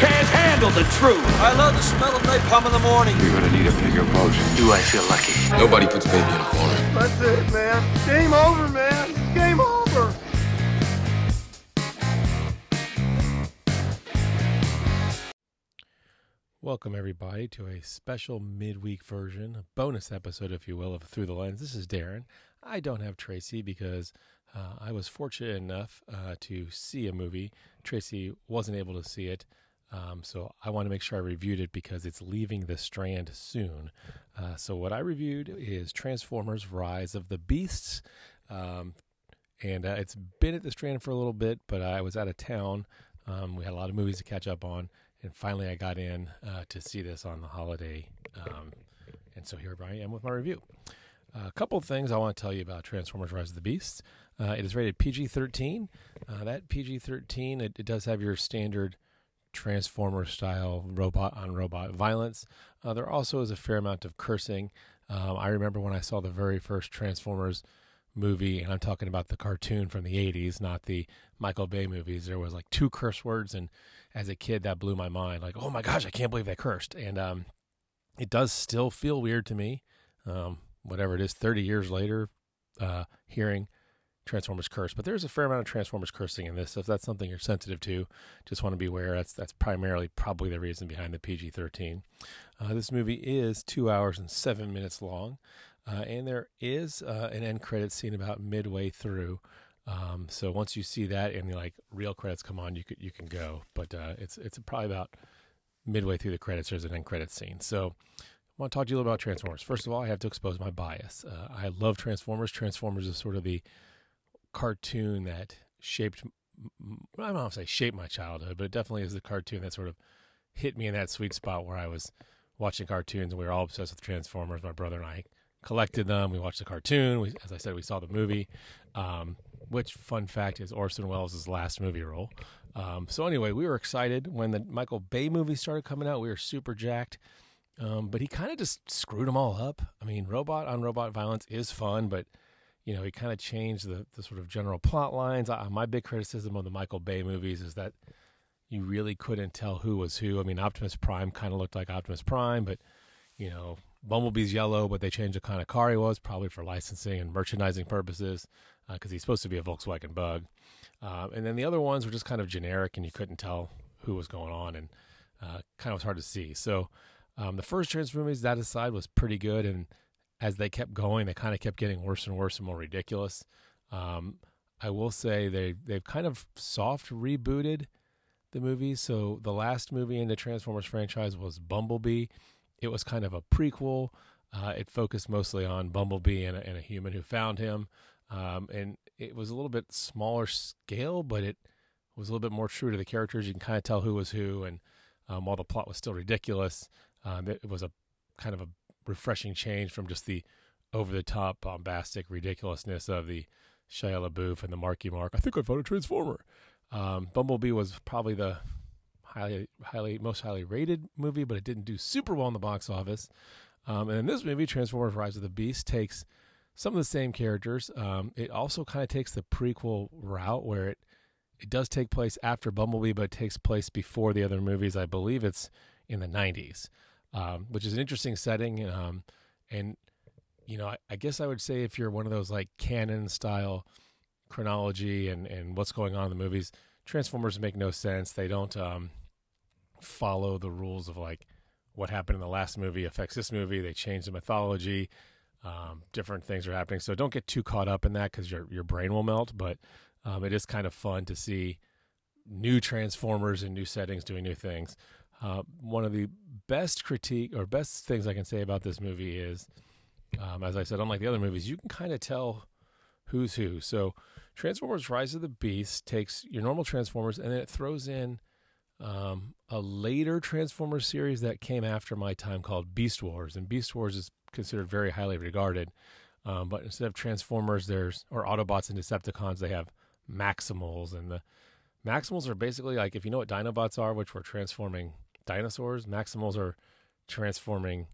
can't handle the truth. I love the smell of napalm in the morning. You're gonna need a bigger boat. Do I feel lucky? Nobody puts baby in a corner. That's it, man. Game over, man. Game over. Welcome, everybody, to a special midweek version, a bonus episode, if you will, of Through the Lens. This is Darren. I don't have Tracy because uh, I was fortunate enough uh, to see a movie. Tracy wasn't able to see it, um, so I want to make sure I reviewed it because it's leaving the Strand soon. Uh, so, what I reviewed is Transformers Rise of the Beasts. Um, and uh, it's been at the Strand for a little bit, but I was out of town. Um, we had a lot of movies to catch up on, and finally I got in uh, to see this on the holiday. Um, and so here I am with my review. A couple of things I want to tell you about Transformers: Rise of the Beasts. Uh, it is rated PG-13. Uh, that PG-13 it, it does have your standard Transformer style robot on robot violence. Uh, there also is a fair amount of cursing. Um, I remember when I saw the very first Transformers movie, and I'm talking about the cartoon from the 80s, not the Michael Bay movies. There was like two curse words, and as a kid, that blew my mind. Like, oh my gosh, I can't believe they cursed. And um, it does still feel weird to me, um, whatever it is, 30 years later, uh, hearing Transformers curse. But there's a fair amount of Transformers cursing in this. If that's something you're sensitive to, just want to be aware. That's that's primarily probably the reason behind the PG-13. Uh, this movie is two hours and seven minutes long. Uh, and there is uh, an end credit scene about midway through. Um, so once you see that and like real credits come on, you could you can go. But uh, it's it's probably about midway through the credits. There's an end credit scene. So I want to talk to you a little about Transformers. First of all, I have to expose my bias. Uh, I love Transformers. Transformers is sort of the cartoon that shaped. I don't know if I shaped my childhood, but it definitely is the cartoon that sort of hit me in that sweet spot where I was watching cartoons and we were all obsessed with Transformers. My brother and I collected them. We watched the cartoon. We, as I said, we saw the movie. Um, which, fun fact, is Orson Welles' last movie role. Um, so anyway, we were excited when the Michael Bay movie started coming out. We were super jacked. Um, but he kind of just screwed them all up. I mean, robot on robot violence is fun, but you know, he kind of changed the, the sort of general plot lines. I, my big criticism of the Michael Bay movies is that you really couldn't tell who was who. I mean, Optimus Prime kind of looked like Optimus Prime, but you know, Bumblebee's yellow, but they changed the kind of car he was, probably for licensing and merchandising purposes, because uh, he's supposed to be a Volkswagen Bug. Uh, and then the other ones were just kind of generic, and you couldn't tell who was going on, and uh, kind of was hard to see. So um, the first Transformers, that aside, was pretty good, and as they kept going, they kind of kept getting worse and worse and more ridiculous. Um, I will say they they've kind of soft rebooted the movie. So the last movie in the Transformers franchise was Bumblebee it was kind of a prequel. Uh, it focused mostly on Bumblebee and a, and a human who found him. Um, and it was a little bit smaller scale, but it was a little bit more true to the characters. You can kind of tell who was who. And um, while the plot was still ridiculous, um, it, was a kind of a refreshing change from just the over the top, bombastic ridiculousness of the Shia LaBeouf and the Marky Mark. I think I found a Transformer. Um, Bumblebee was probably the highly, highly, most highly rated movie, but it didn't do super well in the box office. Um, and in this movie, Transformers: Rise of the Beast takes some of the same characters. Um, it also kind of takes the prequel route where it it does take place after Bumblebee, but it takes place before the other movies. I believe it's in the '90s, um, which is an interesting setting. Um, and you know, I, I, guess I would say if you're one of those like canon style chronology and and what's going on in the movies, Transformers make no sense. They don't. Um, follow the rules of like what happened in the last movie affects this movie. They change the mythology. Um, different things are happening. So don't get too caught up in that because your your brain will melt. But um, it is kind of fun to see new Transformers in new settings doing new things. Uh, one of the best critique or best things I can say about this movie is, um, as I said, unlike the other movies, you can kind of tell who's who. So Transformers: Rise of the Beast takes your normal Transformers and then it throws in um, a later Transformers series that came after my time called Beast Wars, and Beast Wars is considered very highly regarded. Um, but instead of Transformers, there's or Autobots and Decepticons, they have Maximals, and the Maximals are basically like if you know what Dinobots are, which were transforming dinosaurs. Maximals are transforming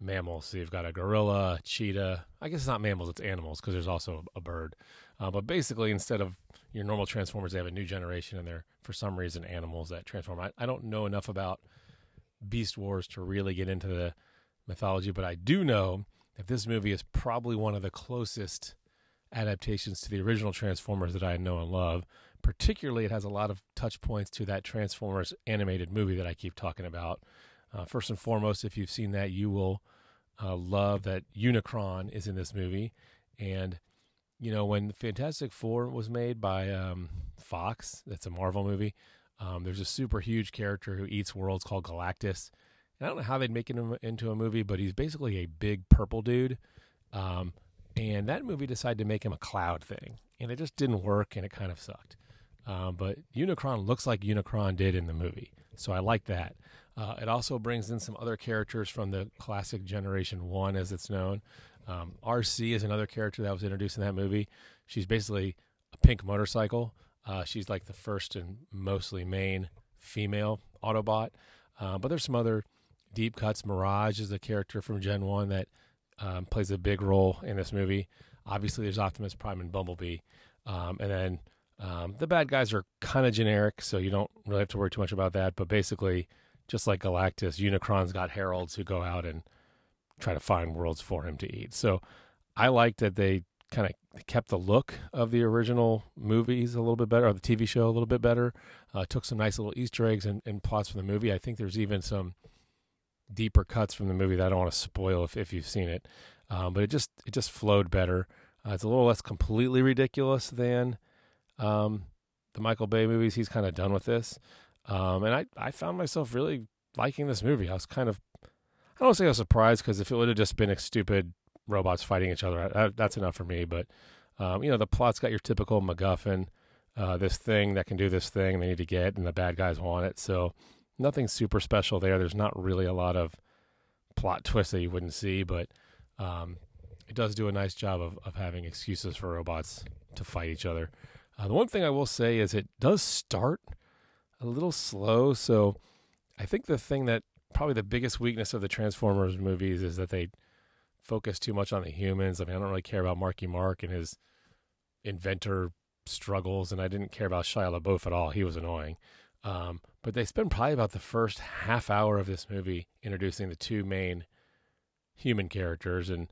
mammals. So you've got a gorilla, cheetah. I guess it's not mammals; it's animals because there's also a bird. Uh, but basically, instead of your normal Transformers, they have a new generation, and they're for some reason animals that transform. I, I don't know enough about Beast Wars to really get into the mythology, but I do know that this movie is probably one of the closest adaptations to the original Transformers that I know and love. Particularly, it has a lot of touch points to that Transformers animated movie that I keep talking about. Uh, first and foremost, if you've seen that, you will uh, love that Unicron is in this movie. And, you know, when Fantastic Four was made by um, Fox, that's a Marvel movie, um, there's a super huge character who eats worlds called Galactus. And I don't know how they'd make him into a movie, but he's basically a big purple dude. Um, and that movie decided to make him a cloud thing. And it just didn't work and it kind of sucked. Um, but Unicron looks like Unicron did in the movie. So I like that. Uh, it also brings in some other characters from the classic Generation 1, as it's known. Um, Arcee is another character that was introduced in that movie. She's basically a pink motorcycle. Uh, she's like the first and mostly main female Autobot. Uh, but there's some other deep cuts. Mirage is a character from Gen 1 that um, plays a big role in this movie. Obviously, there's Optimus Prime and Bumblebee. Um, and then um, the bad guys are kind of generic, so you don't really have to worry too much about that. But basically, just like Galactus, Unicron's got heralds who go out and try to find worlds for him to eat. So I like that they kind of kept the look of the original movies a little bit better, or the TV show a little bit better. Uh, took some nice little Easter eggs and, and plots from the movie. I think there's even some deeper cuts from the movie that I don't want to spoil if, if you've seen it. Um, but it just it just flowed better. Uh, it's a little less completely ridiculous than um, the Michael Bay movies. He's kind of done with this, um, and I I found myself really liking this movie. I was kind of I don't say I was surprised because if it would have just been a stupid robots fighting each other, I, I, that's enough for me. But um, you know, the plot's got your typical MacGuffin, uh, this thing that can do this thing they need to get, and the bad guys want it. So nothing super special there. There's not really a lot of plot twists that you wouldn't see, but um, it does do a nice job of, of having excuses for robots to fight each other. Uh, the one thing I will say is it does start a little slow. So I think the thing that probably the biggest weakness of the Transformers movies is that they focus too much on the humans. I mean, I don't really care about Marky Mark and his inventor struggles, and I didn't care about Shia LaBeouf at all. He was annoying. Um, but they spend probably about the first half hour of this movie introducing the two main human characters. And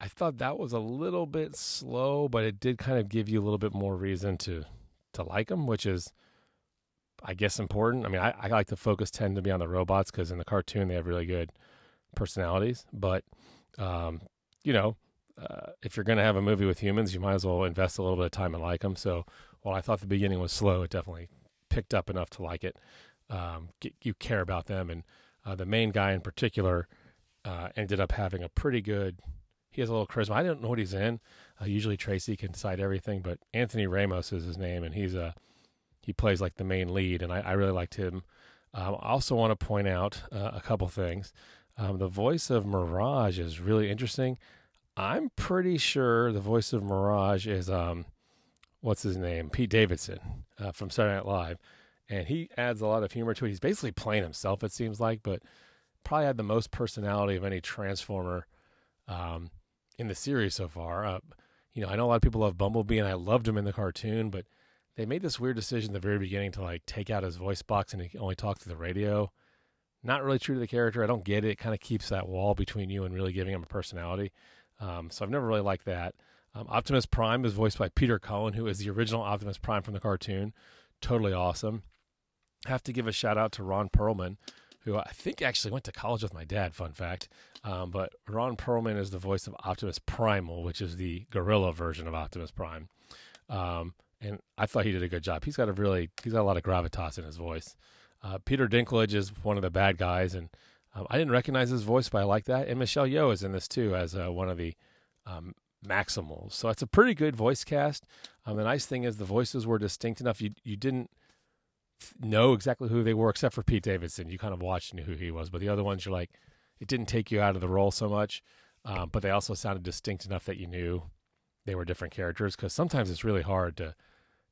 I thought that was a little bit slow, but it did kind of give you a little bit more reason to, to like them, which is, I guess, important. I mean, I, I like to focus tend to be on the robots because in the cartoon they have really good personalities. But, um, you know, uh, if you're going to have a movie with humans, you might as well invest a little bit of time and like them. So while I thought the beginning was slow, it definitely picked up enough to like it. Um, get, you care about them, and uh, the main guy in particular uh, ended up having a pretty good. He has a little charisma. I don't know what he's in. Uh, usually Tracy can cite everything, but Anthony Ramos is his name, and he's a he plays like the main lead, and I, I really liked him. Um, I also want to point out uh, a couple things. Um, the voice of Mirage is really interesting. I'm pretty sure the voice of Mirage is um, what's his name, Pete Davidson uh, from Saturday Night Live, and he adds a lot of humor to it. He's basically playing himself, it seems like, but probably had the most personality of any Transformer um, in the series so far. Uh, you know, I know a lot of people love Bumblebee, and I loved him in the cartoon, but they made this weird decision at the very beginning to like take out his voice box and he only talk through the radio. Not really true to the character. I don't get it. It kind of keeps that wall between you and really giving him a personality. Um, so I've never really liked that. Um, Optimus Prime is voiced by Peter Cullen, who is the original Optimus Prime from the cartoon. Totally awesome. Have to give a shout out to Ron Perlman, who I think actually went to college with my dad. Fun fact. Um, but Ron Perlman is the voice of Optimus Primal, which is the gorilla version of Optimus Prime. Um, and I thought he did a good job. He's got a really he's got a lot of gravitas in his voice. Uh, Peter Dinklage is one of the bad guys, and um, I didn't recognize his voice, but I like that. And Michelle Yeoh is in this too as uh, one of the um, Maximals. So it's a pretty good voice cast. Um, the nice thing is the voices were distinct enough. You you didn't know exactly who they were, except for Pete Davidson. You kind of watched and knew who he was, but the other ones you're like, it didn't take you out of the role so much. Um, but they also sounded distinct enough that you knew they were different characters. Because sometimes it's really hard to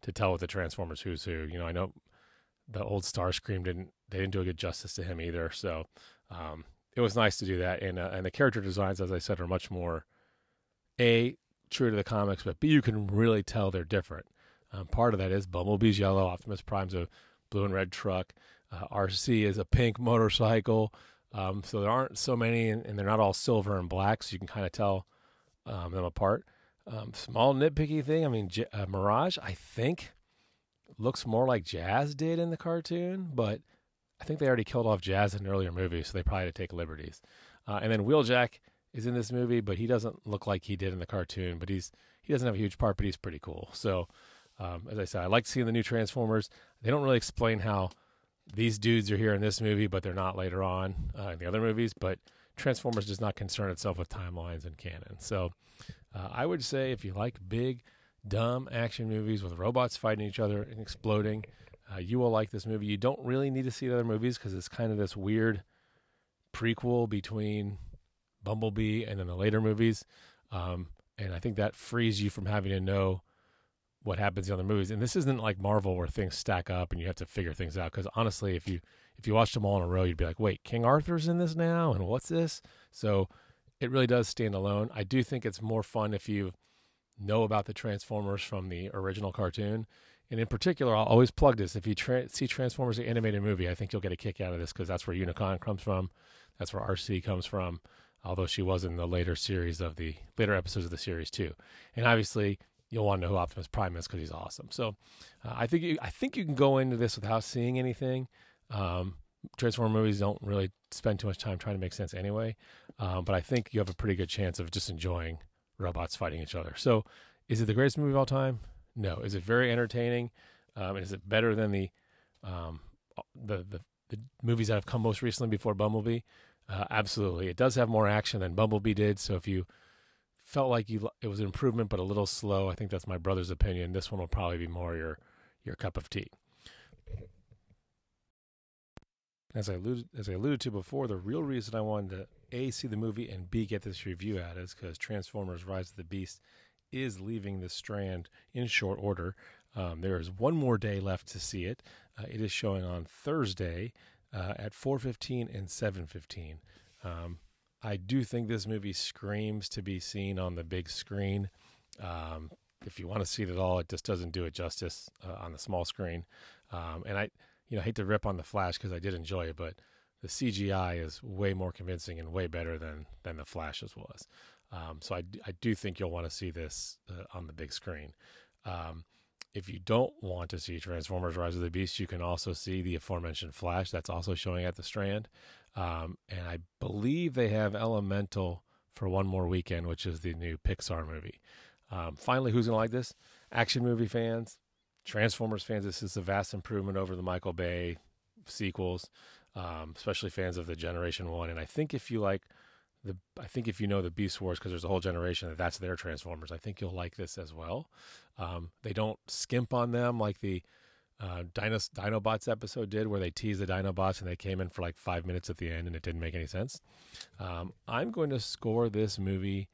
to tell with the Transformers who's who. You know, I know the old Starscream didn't they didn't do a good justice to him either. So um, it was nice to do that, and uh, and the character designs, as I said, are much more a true to the comics, but B, you can really tell they're different. Um, part of that is Bumblebee's yellow, Optimus Prime's a blue and red truck, uh, Arcee is a pink motorcycle. Um, so there aren't so many, and, and, they're not all silver and black, so you can kind of tell um, them apart. Um, small nitpicky thing. I mean, J- uh, Mirage, I think, looks more like Jazz did in the cartoon, but I think they already killed off Jazz in an earlier movie, so they probably had to take liberties. Uh, and then Wheeljack is in this movie, but he doesn't look like he did in the cartoon. But he's he doesn't have a huge part, but he's pretty cool. So, um, as I said, I like seeing the new Transformers. They don't really explain how these dudes are here in this movie, but they're not later on uh, in the other movies. But Transformers does not concern itself with timelines and canon. So, uh, I would say if you like big, dumb action movies with robots fighting each other and exploding, uh, you will like this movie. You don't really need to see the other movies because it's kind of this weird prequel between Bumblebee and then the later movies. Um, and I think that frees you from having to know what happens in other movies. And this isn't like Marvel where things stack up and you have to figure things out. Because honestly, if you if you watched them all in a row, you'd be like, wait, King Arthur's in this now, and what's this? So it really does stand alone. I do think it's more fun if you know about the Transformers from the original cartoon. And in particular, I'll always plug this. If you tra- see Transformers the animated movie, I think you'll get a kick out of this because that's where Unicron comes from. That's where Arcee comes from although she was in the later series of the later episodes of the series too. And obviously, you'll want to know who Optimus Prime is because he's awesome. So, uh, I think you, I think you can go into this without seeing anything. Um, Transformer movies don't really spend too much time trying to make sense anyway, um, but I think you have a pretty good chance of just enjoying robots fighting each other. So, is it the greatest movie of all time? No. Is it very entertaining? Um, is it better than the, um, the the the movies that have come most recently before Bumblebee? Uh, absolutely, it does have more action than Bumblebee did. So if you felt like you it was an improvement but a little slow, I think that's my brother's opinion. This one will probably be more your your cup of tea. As I alluded, as I alluded to before, the real reason I wanted to a see the movie and b get this review out is because Transformers: Rise of the Beast is leaving the Strand in short order. Um, there is one more day left to see it. Uh, it is showing on Thursday, uh, at 4:15 and 7:15. Um, I do think this movie screams to be seen on the big screen. Um, if you want to see it at all, it just doesn't do it justice uh, on the small screen. Um, and I, you know, hate to rip on the Flash because I did enjoy it, but the CGI is way more convincing and way better than than the Flash's was. Um, so I, I do think you'll want to see this uh, on the big screen. Um, if you don't want to see Transformers Rise of the Beast, you can also see the aforementioned Flash. That's also showing at the Strand. Um, and I believe they have Elemental for one more weekend, which is the new Pixar movie. Um, finally, who's going to like this? Action movie fans, Transformers fans. This is a vast improvement over the Michael Bay sequels, um, especially fans of the Generation 1. And I think if you like the I think if you know the Beast Wars because there's a whole generation that that's their Transformers, I think you'll like this as well. Um, they don't skimp on them like the uh, Dino, Dinobots episode did, where they teased the Dinobots and they came in for like five minutes at the end and it didn't make any sense. Um, I'm going to score this movie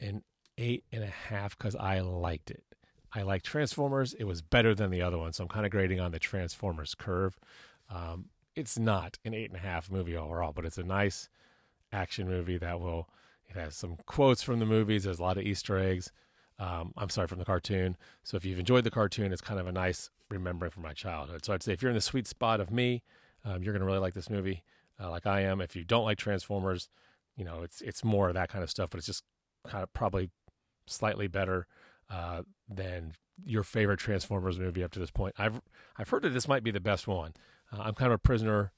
an eight and a half because I liked it. I like Transformers. It was better than the other one, so I'm kind of grading on the Transformers curve. Um, it's not an eight and a half movie overall, but it's a nice action movie that will. It has some quotes from the movies. There's a lot of Easter eggs. Um, I'm sorry, from the cartoon. So if you've enjoyed the cartoon, it's kind of a nice remembering from my childhood. So I'd say if you're in the sweet spot of me, um, you're going to really like this movie, uh, like I am. If you don't like Transformers, you know it's it's more of that kind of stuff, but it's just kind of probably slightly better uh, than your favorite Transformers movie up to this point. I've I've heard that this might be the best one. Uh, I'm kind of a prisoner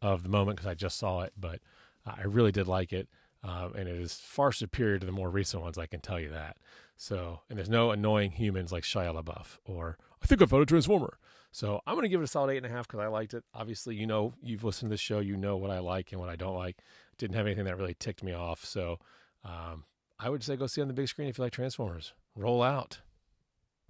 of the moment because I just saw it, but I really did like it, um, and it is far superior to the more recent ones. I can tell you that. So, and there's no annoying humans like Shia LaBeouf or I think I found a Transformer. So I'm going to give it a solid eight and a half because I liked it. Obviously, you know, you've listened to the show, you know what I like and what I don't like. Didn't have anything that really ticked me off. So um, I would say go see on the big screen if you like Transformers. Roll out.